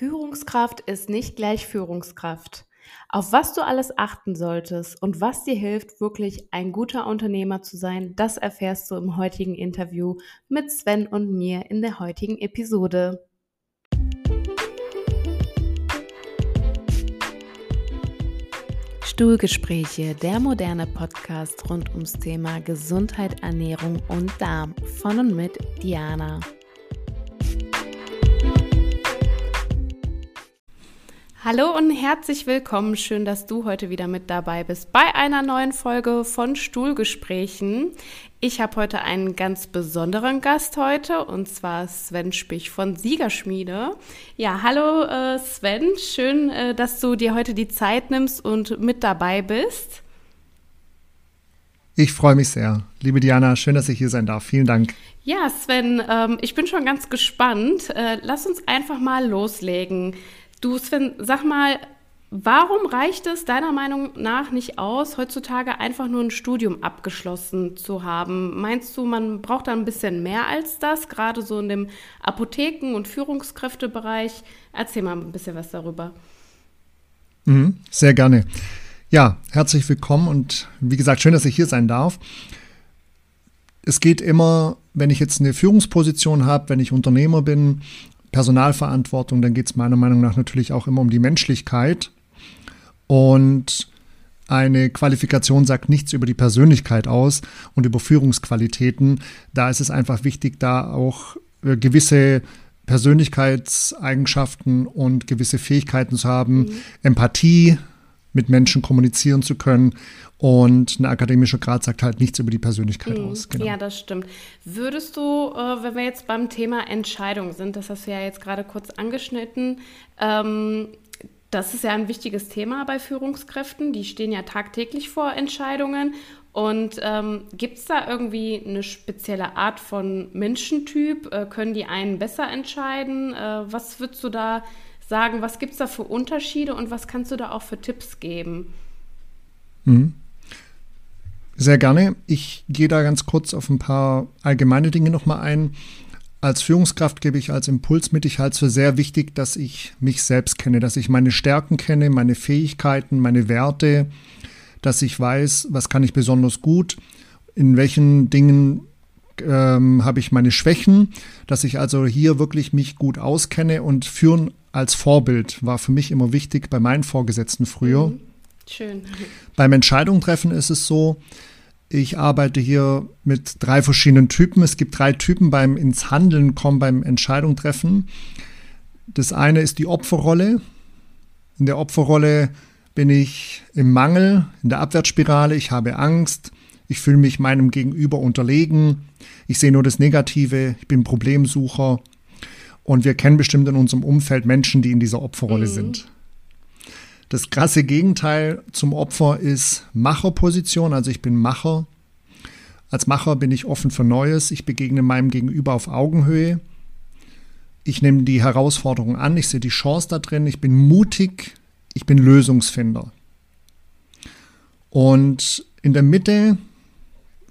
Führungskraft ist nicht gleich Führungskraft. Auf was du alles achten solltest und was dir hilft, wirklich ein guter Unternehmer zu sein, das erfährst du im heutigen Interview mit Sven und mir in der heutigen Episode. Stuhlgespräche, der moderne Podcast rund ums Thema Gesundheit, Ernährung und Darm von und mit Diana. Hallo und herzlich willkommen. Schön, dass du heute wieder mit dabei bist bei einer neuen Folge von Stuhlgesprächen. Ich habe heute einen ganz besonderen Gast heute und zwar Sven Spich von Siegerschmiede. Ja, hallo äh, Sven, schön, äh, dass du dir heute die Zeit nimmst und mit dabei bist. Ich freue mich sehr. Liebe Diana, schön, dass ich hier sein darf. Vielen Dank. Ja, Sven, ähm, ich bin schon ganz gespannt. Äh, lass uns einfach mal loslegen. Du, Sven, sag mal, warum reicht es deiner Meinung nach nicht aus, heutzutage einfach nur ein Studium abgeschlossen zu haben? Meinst du, man braucht da ein bisschen mehr als das, gerade so in dem Apotheken- und Führungskräftebereich? Erzähl mal ein bisschen was darüber. Mhm, sehr gerne. Ja, herzlich willkommen und wie gesagt, schön, dass ich hier sein darf. Es geht immer, wenn ich jetzt eine Führungsposition habe, wenn ich Unternehmer bin, Personalverantwortung, dann geht es meiner Meinung nach natürlich auch immer um die Menschlichkeit. Und eine Qualifikation sagt nichts über die Persönlichkeit aus und über Führungsqualitäten. Da ist es einfach wichtig, da auch äh, gewisse Persönlichkeitseigenschaften und gewisse Fähigkeiten zu haben, mhm. Empathie, mit Menschen kommunizieren zu können. Und ein akademischer Grad sagt halt nichts über die Persönlichkeit mhm. aus. Genau. Ja, das stimmt. Würdest du, äh, wenn wir jetzt beim Thema Entscheidung sind, das hast du ja jetzt gerade kurz angeschnitten, ähm, das ist ja ein wichtiges Thema bei Führungskräften. Die stehen ja tagtäglich vor Entscheidungen. Und ähm, gibt es da irgendwie eine spezielle Art von Menschentyp? Äh, können die einen besser entscheiden? Äh, was würdest du da sagen, was gibt es da für Unterschiede und was kannst du da auch für Tipps geben? Mhm. Sehr gerne. Ich gehe da ganz kurz auf ein paar allgemeine Dinge nochmal ein. Als Führungskraft gebe ich als Impuls mit, ich halte es für sehr wichtig, dass ich mich selbst kenne, dass ich meine Stärken kenne, meine Fähigkeiten, meine Werte, dass ich weiß, was kann ich besonders gut, in welchen Dingen ähm, habe ich meine Schwächen, dass ich also hier wirklich mich gut auskenne und führen als Vorbild war für mich immer wichtig bei meinen Vorgesetzten früher. Mhm. Schön. Beim Entscheidung treffen ist es so, ich arbeite hier mit drei verschiedenen Typen. Es gibt drei Typen beim ins Handeln kommen, beim Entscheidung treffen. Das eine ist die Opferrolle. In der Opferrolle bin ich im Mangel, in der Abwärtsspirale. Ich habe Angst. Ich fühle mich meinem Gegenüber unterlegen. Ich sehe nur das Negative. Ich bin Problemsucher. Und wir kennen bestimmt in unserem Umfeld Menschen, die in dieser Opferrolle mhm. sind. Das krasse Gegenteil zum Opfer ist Macherposition, also ich bin Macher. Als Macher bin ich offen für Neues, ich begegne meinem Gegenüber auf Augenhöhe. Ich nehme die Herausforderung an, ich sehe die Chance da drin, ich bin mutig, ich bin Lösungsfinder. Und in der Mitte,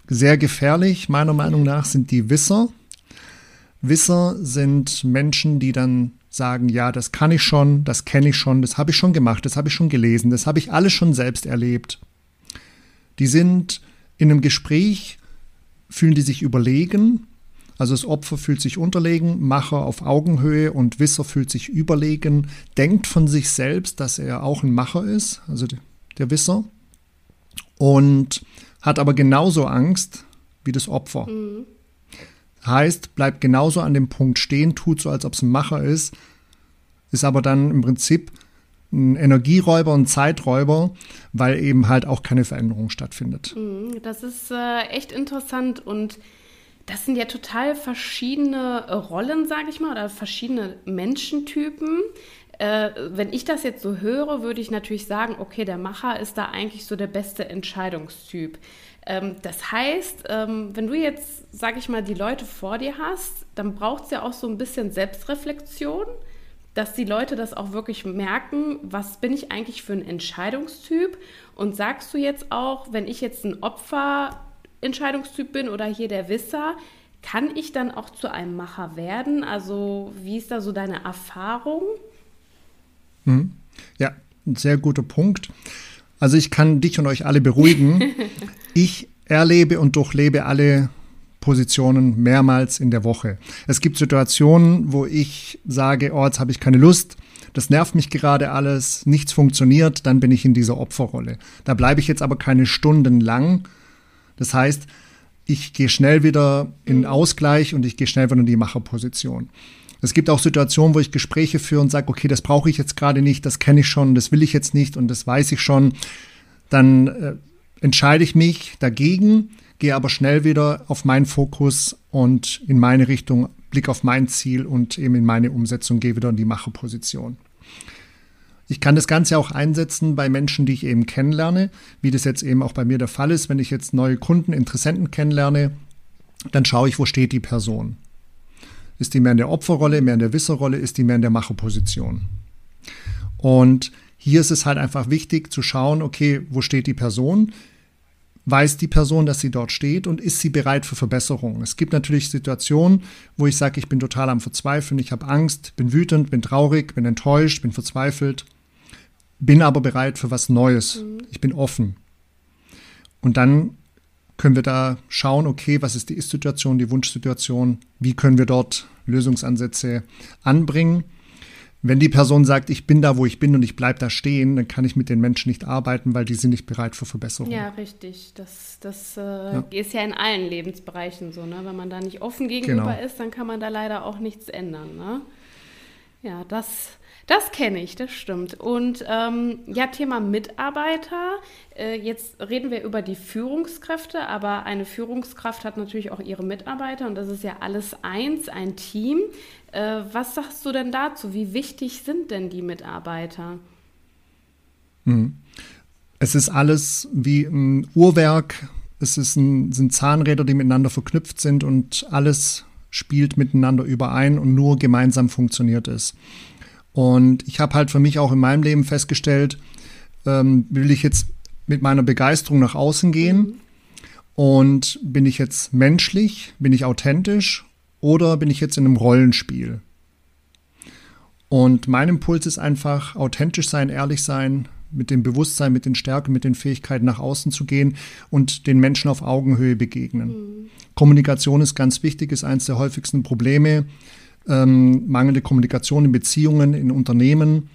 sehr gefährlich, meiner Meinung nach, sind die Wisser. Wisser sind Menschen, die dann sagen, ja, das kann ich schon, das kenne ich schon, das habe ich schon gemacht, das habe ich schon gelesen, das habe ich alles schon selbst erlebt. Die sind in einem Gespräch, fühlen die sich überlegen, also das Opfer fühlt sich unterlegen, Macher auf Augenhöhe und Wisser fühlt sich überlegen, denkt von sich selbst, dass er auch ein Macher ist, also der Wisser, und hat aber genauso Angst wie das Opfer. Mhm. Heißt, bleibt genauso an dem Punkt stehen, tut so, als ob es ein Macher ist, ist aber dann im Prinzip ein Energieräuber, ein Zeiträuber, weil eben halt auch keine Veränderung stattfindet. Mhm, das ist äh, echt interessant und das sind ja total verschiedene Rollen, sage ich mal, oder verschiedene Menschentypen. Äh, wenn ich das jetzt so höre, würde ich natürlich sagen, okay, der Macher ist da eigentlich so der beste Entscheidungstyp. Ähm, das heißt, ähm, wenn du jetzt, sag ich mal, die Leute vor dir hast, dann braucht es ja auch so ein bisschen Selbstreflexion, dass die Leute das auch wirklich merken, was bin ich eigentlich für ein Entscheidungstyp? Und sagst du jetzt auch, wenn ich jetzt ein Opfer-Entscheidungstyp bin oder hier der Wisser, kann ich dann auch zu einem Macher werden? Also, wie ist da so deine Erfahrung? Mhm. Ja, ein sehr guter Punkt. Also ich kann dich und euch alle beruhigen. ich erlebe und durchlebe alle Positionen mehrmals in der Woche. Es gibt Situationen, wo ich sage, oh, jetzt habe ich keine Lust, das nervt mich gerade alles, nichts funktioniert, dann bin ich in dieser Opferrolle. Da bleibe ich jetzt aber keine Stunden lang. Das heißt, ich gehe schnell wieder in Ausgleich und ich gehe schnell wieder in die Macherposition. Es gibt auch Situationen, wo ich Gespräche führe und sage, okay, das brauche ich jetzt gerade nicht, das kenne ich schon, das will ich jetzt nicht und das weiß ich schon. Dann äh, entscheide ich mich dagegen, gehe aber schnell wieder auf meinen Fokus und in meine Richtung, Blick auf mein Ziel und eben in meine Umsetzung, gehe wieder in die Macherposition. Ich kann das Ganze auch einsetzen bei Menschen, die ich eben kennenlerne, wie das jetzt eben auch bei mir der Fall ist. Wenn ich jetzt neue Kunden, Interessenten kennenlerne, dann schaue ich, wo steht die Person. Ist die mehr in der Opferrolle, mehr in der Wisserrolle, ist die mehr in der Macherposition? Und hier ist es halt einfach wichtig zu schauen, okay, wo steht die Person? Weiß die Person, dass sie dort steht und ist sie bereit für Verbesserungen? Es gibt natürlich Situationen, wo ich sage, ich bin total am Verzweifeln, ich habe Angst, bin wütend, bin traurig, bin enttäuscht, bin verzweifelt, bin aber bereit für was Neues. Mhm. Ich bin offen. Und dann können wir da schauen, okay, was ist die Ist-Situation, die Wunschsituation, wie können wir dort Lösungsansätze anbringen. Wenn die Person sagt, ich bin da, wo ich bin und ich bleibe da stehen, dann kann ich mit den Menschen nicht arbeiten, weil die sind nicht bereit für Verbesserung. Ja, richtig. Das, das äh, ja. ist ja in allen Lebensbereichen so. Ne? Wenn man da nicht offen gegenüber genau. ist, dann kann man da leider auch nichts ändern. Ne? Ja, das das kenne ich, das stimmt. Und ähm, ja, Thema Mitarbeiter. Äh, jetzt reden wir über die Führungskräfte, aber eine Führungskraft hat natürlich auch ihre Mitarbeiter und das ist ja alles eins, ein Team. Äh, was sagst du denn dazu? Wie wichtig sind denn die Mitarbeiter? Hm. Es ist alles wie ein Uhrwerk. Es ist ein, sind Zahnräder, die miteinander verknüpft sind und alles spielt miteinander überein und nur gemeinsam funktioniert es. Und ich habe halt für mich auch in meinem Leben festgestellt, ähm, will ich jetzt mit meiner Begeisterung nach außen gehen und bin ich jetzt menschlich, bin ich authentisch oder bin ich jetzt in einem Rollenspiel? Und mein Impuls ist einfach authentisch sein, ehrlich sein, mit dem Bewusstsein, mit den Stärken, mit den Fähigkeiten nach außen zu gehen und den Menschen auf Augenhöhe begegnen. Mhm. Kommunikation ist ganz wichtig, ist eines der häufigsten Probleme ähm, mangelnde Kommunikation in Beziehungen, in Unternehmen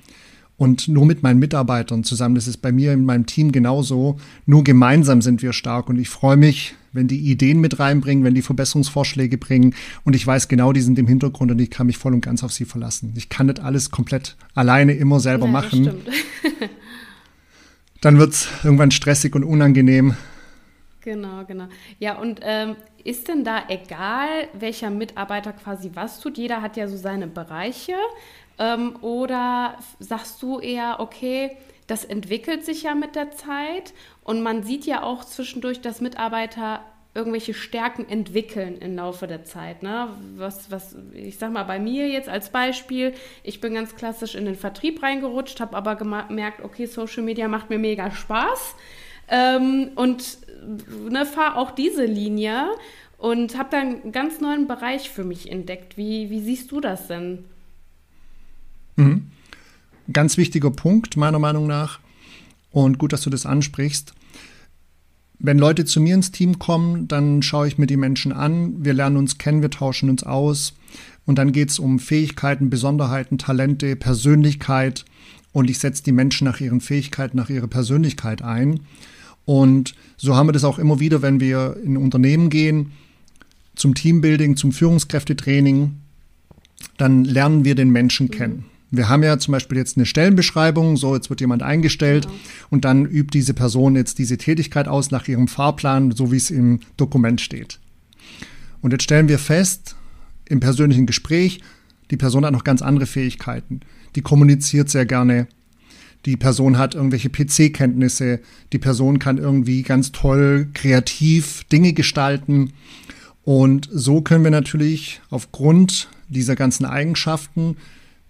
und nur mit meinen Mitarbeitern zusammen. Das ist bei mir in meinem Team genauso. Nur gemeinsam sind wir stark und ich freue mich, wenn die Ideen mit reinbringen, wenn die Verbesserungsvorschläge bringen und ich weiß genau, die sind im Hintergrund und ich kann mich voll und ganz auf sie verlassen. Ich kann nicht alles komplett alleine immer selber ja, machen. Dann wird es irgendwann stressig und unangenehm. Genau, genau. Ja, und ähm, ist denn da egal, welcher Mitarbeiter quasi was tut? Jeder hat ja so seine Bereiche. Ähm, oder sagst du eher, okay, das entwickelt sich ja mit der Zeit und man sieht ja auch zwischendurch, dass Mitarbeiter irgendwelche Stärken entwickeln im Laufe der Zeit. Ne? Was, was, ich sag mal, bei mir jetzt als Beispiel, ich bin ganz klassisch in den Vertrieb reingerutscht, habe aber gemerkt, okay, Social Media macht mir mega Spaß. Ähm, und ne, fahre auch diese Linie und habe da einen ganz neuen Bereich für mich entdeckt. Wie, wie siehst du das denn? Mhm. Ganz wichtiger Punkt, meiner Meinung nach. Und gut, dass du das ansprichst. Wenn Leute zu mir ins Team kommen, dann schaue ich mir die Menschen an, wir lernen uns kennen, wir tauschen uns aus. Und dann geht es um Fähigkeiten, Besonderheiten, Talente, Persönlichkeit. Und ich setze die Menschen nach ihren Fähigkeiten, nach ihrer Persönlichkeit ein. Und so haben wir das auch immer wieder, wenn wir in Unternehmen gehen, zum Teambuilding, zum Führungskräftetraining, dann lernen wir den Menschen kennen. Wir haben ja zum Beispiel jetzt eine Stellenbeschreibung, so jetzt wird jemand eingestellt genau. und dann übt diese Person jetzt diese Tätigkeit aus nach ihrem Fahrplan, so wie es im Dokument steht. Und jetzt stellen wir fest, im persönlichen Gespräch, die Person hat noch ganz andere Fähigkeiten. Die kommuniziert sehr gerne, die Person hat irgendwelche PC-Kenntnisse, die Person kann irgendwie ganz toll kreativ Dinge gestalten. Und so können wir natürlich aufgrund dieser ganzen Eigenschaften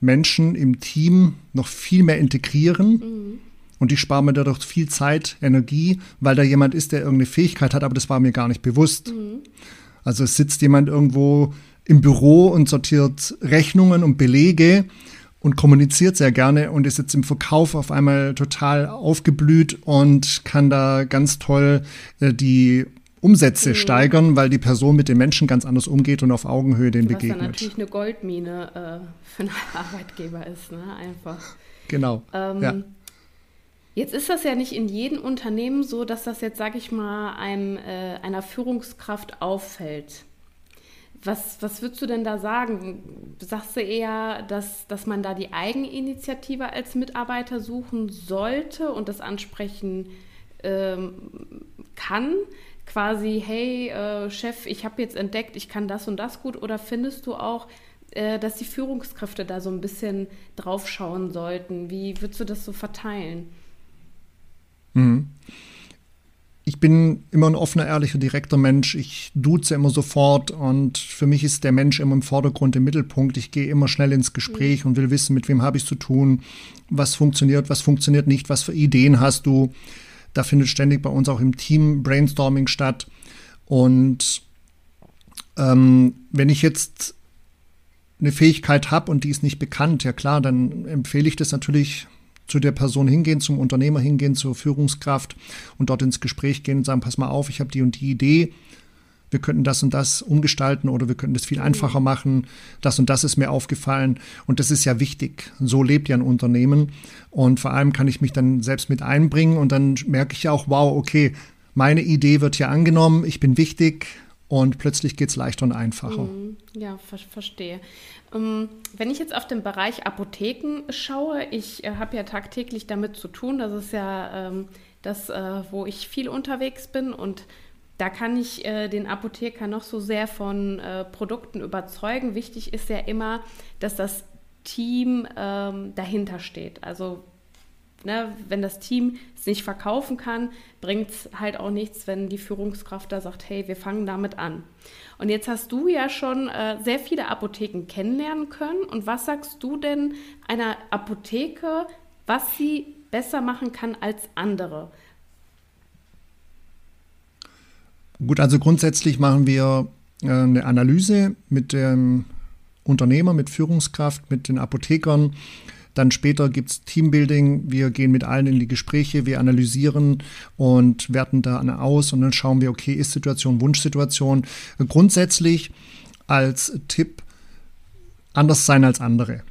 Menschen im Team noch viel mehr integrieren. Mhm. Und die sparen mir dadurch viel Zeit, Energie, weil da jemand ist, der irgendeine Fähigkeit hat, aber das war mir gar nicht bewusst. Mhm. Also es sitzt jemand irgendwo im Büro und sortiert Rechnungen und Belege und kommuniziert sehr gerne und ist jetzt im Verkauf auf einmal total aufgeblüht und kann da ganz toll äh, die Umsätze mhm. steigern, weil die Person mit den Menschen ganz anders umgeht und auf Augenhöhe den Was begegnet. Was natürlich eine Goldmine äh, für einen Arbeitgeber ist, ne? Einfach. Genau. Ähm, ja. Jetzt ist das ja nicht in jedem Unternehmen so, dass das jetzt, sage ich mal, einem, äh, einer Führungskraft auffällt. Was, was würdest du denn da sagen? Sagst du eher, dass, dass man da die Eigeninitiative als Mitarbeiter suchen sollte und das ansprechen ähm, kann? Quasi, hey äh, Chef, ich habe jetzt entdeckt, ich kann das und das gut. Oder findest du auch, äh, dass die Führungskräfte da so ein bisschen draufschauen sollten? Wie würdest du das so verteilen? Mhm ich bin immer ein offener, ehrlicher, direkter Mensch. Ich duze immer sofort und für mich ist der Mensch immer im Vordergrund, im Mittelpunkt. Ich gehe immer schnell ins Gespräch mhm. und will wissen, mit wem habe ich zu tun, was funktioniert, was funktioniert nicht, was für Ideen hast du. Da findet ständig bei uns auch im Team Brainstorming statt. Und ähm, wenn ich jetzt eine Fähigkeit habe und die ist nicht bekannt, ja klar, dann empfehle ich das natürlich zu der Person hingehen, zum Unternehmer hingehen, zur Führungskraft und dort ins Gespräch gehen und sagen, pass mal auf, ich habe die und die Idee, wir könnten das und das umgestalten oder wir könnten das viel einfacher machen, das und das ist mir aufgefallen und das ist ja wichtig. So lebt ja ein Unternehmen und vor allem kann ich mich dann selbst mit einbringen und dann merke ich ja auch, wow, okay, meine Idee wird hier angenommen, ich bin wichtig, und plötzlich geht es leichter und einfacher. Mhm. Ja, ver verstehe. Ähm, wenn ich jetzt auf den Bereich Apotheken schaue, ich äh, habe ja tagtäglich damit zu tun, das ist ja ähm, das, äh, wo ich viel unterwegs bin und da kann ich äh, den Apotheker noch so sehr von äh, Produkten überzeugen. Wichtig ist ja immer, dass das Team ähm, dahinter steht. Also ne, wenn das Team es nicht verkaufen kann, bringt es halt auch nichts, wenn die Führungskraft da sagt, hey, wir fangen damit an. Und jetzt hast du ja schon äh, sehr viele Apotheken kennenlernen können. Und was sagst du denn einer Apotheke, was sie besser machen kann als andere? Gut, also grundsätzlich machen wir äh, eine Analyse mit dem Unternehmer, mit Führungskraft, mit den Apothekern dann später gibt es Teambuilding. Wir gehen mit allen in die Gespräche, wir analysieren und werten da aus und dann schauen wir, okay, ist Situation, Wunschsituation. Grundsätzlich als Tipp, anders sein als andere.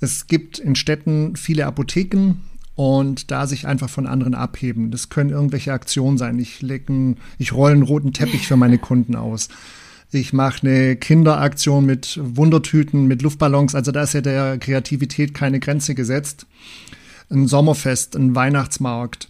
Es gibt in Städten viele Apotheken und da sich einfach von anderen abheben. Das können irgendwelche Aktionen sein. Ich, lecken, ich rolle einen roten Teppich für meine Kunden aus. Ich mache eine Kinderaktion mit Wundertüten, mit Luftballons. Also da ist ja der Kreativität keine Grenze gesetzt. Ein Sommerfest, ein Weihnachtsmarkt,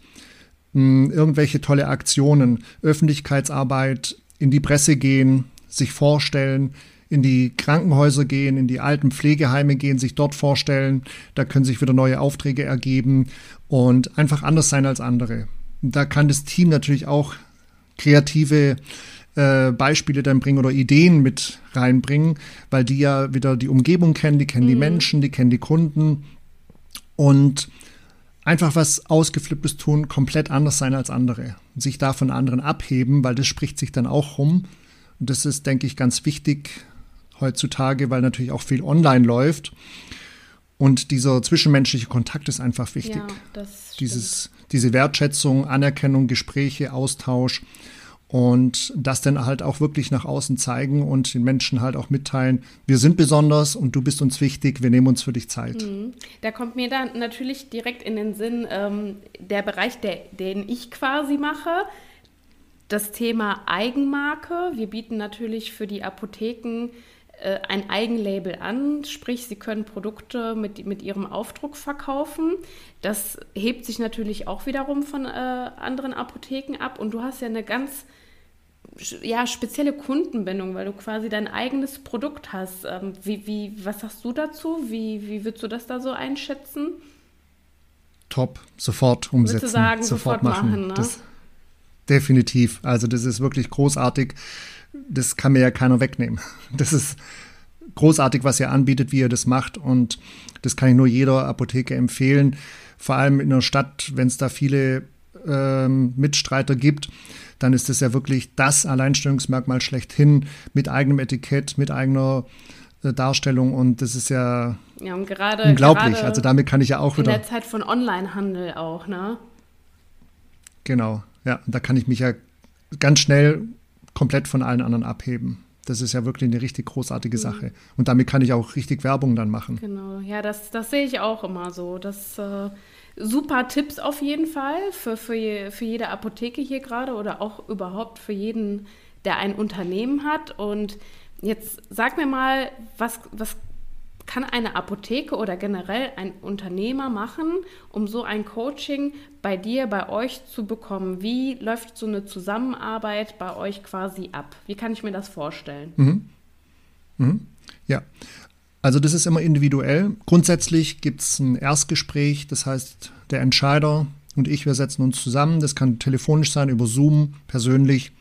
irgendwelche tolle Aktionen, Öffentlichkeitsarbeit, in die Presse gehen, sich vorstellen, in die Krankenhäuser gehen, in die alten Pflegeheime gehen, sich dort vorstellen. Da können sich wieder neue Aufträge ergeben und einfach anders sein als andere. Da kann das Team natürlich auch kreative äh, Beispiele dann bringen oder Ideen mit reinbringen, weil die ja wieder die Umgebung kennen, die kennen mhm. die Menschen, die kennen die Kunden und einfach was Ausgeflipptes tun, komplett anders sein als andere. Sich da von anderen abheben, weil das spricht sich dann auch rum. Und das ist, denke ich, ganz wichtig heutzutage, weil natürlich auch viel online läuft. Und dieser zwischenmenschliche Kontakt ist einfach wichtig. Ja, Dieses, diese Wertschätzung, Anerkennung, Gespräche, Austausch und das dann halt auch wirklich nach außen zeigen und den Menschen halt auch mitteilen, wir sind besonders und du bist uns wichtig, wir nehmen uns für dich Zeit. Mhm. Da kommt mir dann natürlich direkt in den Sinn ähm, der Bereich, der, den ich quasi mache, das Thema Eigenmarke. Wir bieten natürlich für die Apotheken äh, ein Eigenlabel an, sprich, sie können Produkte mit, mit ihrem Aufdruck verkaufen. Das hebt sich natürlich auch wiederum von äh, anderen Apotheken ab und du hast ja eine ganz ja, spezielle Kundenbindung, weil du quasi dein eigenes Produkt hast. Ähm, wie, wie, was sagst du dazu? Wie, wie würdest du das da so einschätzen? Top, sofort umsetzen. Sagen, sofort, sofort machen. machen ne? das, definitiv. Also das ist wirklich großartig. Das kann mir ja keiner wegnehmen. Das ist großartig, was ihr anbietet, wie ihr das macht. Und das kann ich nur jeder Apotheke empfehlen. Vor allem in einer Stadt, wenn es da viele ähm, Mitstreiter gibt, dann ist es ja wirklich das Alleinstellungsmerkmal schlechthin mit eigenem Etikett, mit eigener äh, Darstellung und das ist ja Ja, und gerade. Unglaublich. Gerade also damit kann ich ja auch wieder. In der Zeit von Onlinehandel auch, ne? Genau, ja. Da kann ich mich ja ganz schnell komplett von allen anderen abheben. Das ist ja wirklich eine richtig großartige mhm. Sache. Und damit kann ich auch richtig Werbung dann machen. Genau, ja, das, das sehe ich auch immer so. Das äh, super Tipps auf jeden Fall für, für, für jede Apotheke hier gerade oder auch überhaupt für jeden, der ein Unternehmen hat. Und jetzt sag mir mal, was, was kann eine Apotheke oder generell ein Unternehmer machen, um so ein Coaching bei dir, bei euch zu bekommen? Wie läuft so eine Zusammenarbeit bei euch quasi ab? Wie kann ich mir das vorstellen? Mhm. Mhm. Ja, also das ist immer individuell. Grundsätzlich gibt es ein Erstgespräch, das heißt, der Entscheider und ich, wir setzen uns zusammen. Das kann telefonisch sein, über Zoom, persönlich.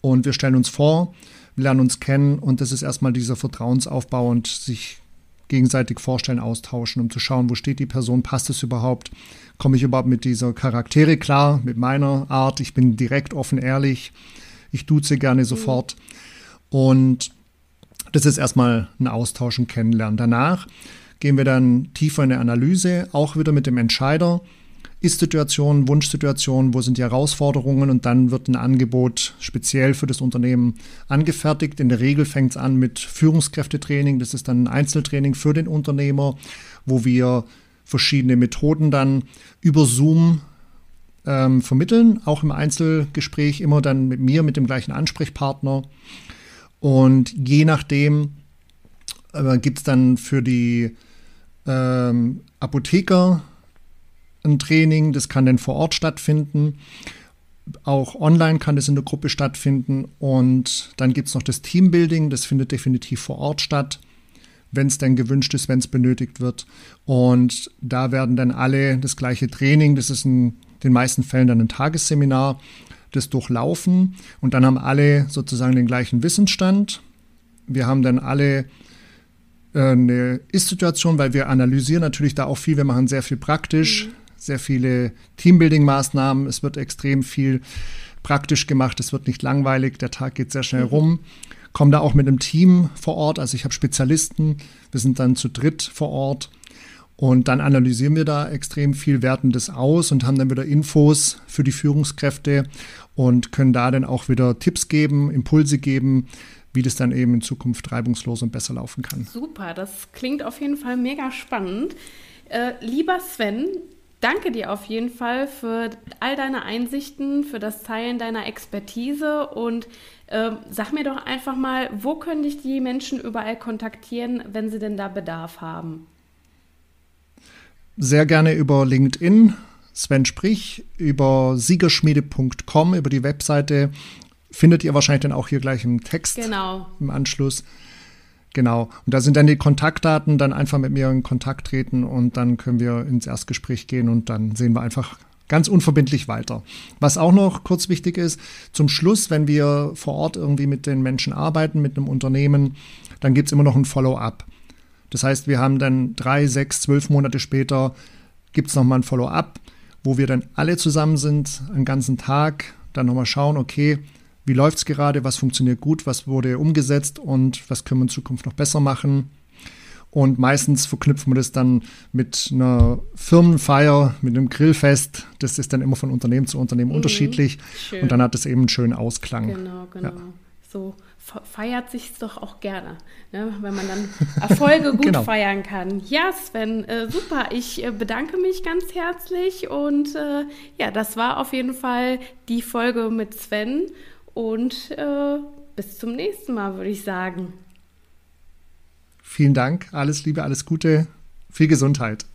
Und wir stellen uns vor, lernen uns kennen und das ist erstmal dieser Vertrauensaufbau und sich gegenseitig vorstellen, austauschen, um zu schauen, wo steht die Person, passt es überhaupt, komme ich überhaupt mit dieser Charaktere klar, mit meiner Art, ich bin direkt, offen, ehrlich, ich duze gerne sofort. Und das ist erstmal ein Austausch und Kennenlernen. Danach gehen wir dann tiefer in eine Analyse, auch wieder mit dem Entscheider. Ist-Situation, Wunschsituation, wo sind die Herausforderungen und dann wird ein Angebot speziell für das Unternehmen angefertigt. In der Regel fängt es an mit Führungskräftetraining, das ist dann ein Einzeltraining für den Unternehmer, wo wir verschiedene Methoden dann über Zoom ähm, vermitteln, auch im Einzelgespräch immer dann mit mir, mit dem gleichen Ansprechpartner. Und je nachdem äh, gibt es dann für die ähm, Apotheker ein Training, das kann dann vor Ort stattfinden. Auch online kann das in der Gruppe stattfinden. Und dann gibt es noch das Teambuilding, das findet definitiv vor Ort statt, wenn es denn gewünscht ist, wenn es benötigt wird. Und da werden dann alle das gleiche Training, das ist in den meisten Fällen dann ein Tagesseminar, das durchlaufen. Und dann haben alle sozusagen den gleichen Wissensstand. Wir haben dann alle äh, eine Ist-Situation, weil wir analysieren natürlich da auch viel, wir machen sehr viel praktisch. Mhm sehr viele Teambuilding-Maßnahmen. Es wird extrem viel praktisch gemacht. Es wird nicht langweilig. Der Tag geht sehr schnell mhm. rum. Komme da auch mit einem Team vor Ort. Also ich habe Spezialisten. Wir sind dann zu dritt vor Ort. Und dann analysieren wir da extrem viel, werten das aus und haben dann wieder Infos für die Führungskräfte und können da dann auch wieder Tipps geben, Impulse geben, wie das dann eben in Zukunft reibungslos und besser laufen kann. Super, das klingt auf jeden Fall mega spannend. Äh, lieber Sven, danke dir auf jeden Fall für all deine Einsichten, für das Teilen deiner Expertise und äh, sag mir doch einfach mal, wo können dich die Menschen überall kontaktieren, wenn sie denn da Bedarf haben? Sehr gerne über LinkedIn, Sven Sprich, über siegerschmiede.com, über die Webseite. Findet ihr wahrscheinlich dann auch hier gleich im Text genau. im Anschluss. Genau. Und da sind dann die Kontaktdaten, dann einfach mit mir in Kontakt treten und dann können wir ins Erstgespräch gehen und dann sehen wir einfach ganz unverbindlich weiter. Was auch noch kurz wichtig ist, zum Schluss, wenn wir vor Ort irgendwie mit den Menschen arbeiten, mit einem Unternehmen, dann gibt es immer noch ein Follow-up. Das heißt, wir haben dann drei, sechs, zwölf Monate später gibt es nochmal ein Follow-up, wo wir dann alle zusammen sind, einen ganzen Tag, dann nochmal schauen, okay, wie läuft es gerade, was funktioniert gut, was wurde umgesetzt und was können wir in Zukunft noch besser machen. Und meistens verknüpfen wir das dann mit einer Firmenfeier, mit einem Grillfest. Das ist dann immer von Unternehmen zu Unternehmen mhm, unterschiedlich. Schön. Und dann hat es eben einen schönen Ausklang. Genau, genau. Ja. So feiert sich doch auch gerne, ne? wenn man dann Erfolge gut genau. feiern kann. Ja, Sven, äh, super. Ich äh, bedanke mich ganz herzlich und äh, ja, das war auf jeden Fall die Folge mit Sven. Und äh, bis zum nächsten Mal, würde ich sagen. Vielen Dank, alles Liebe, alles Gute, viel Gesundheit.